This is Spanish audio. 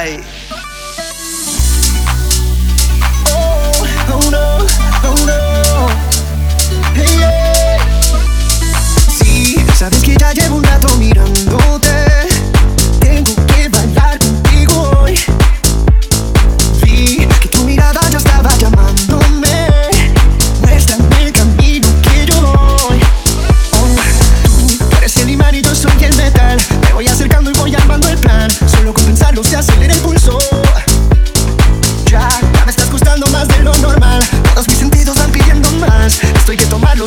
Ay. Oh, oh no, oh no. Ya, me estás gustando más de lo normal. Todos mis sentidos van pidiendo más. Estoy que tomarlo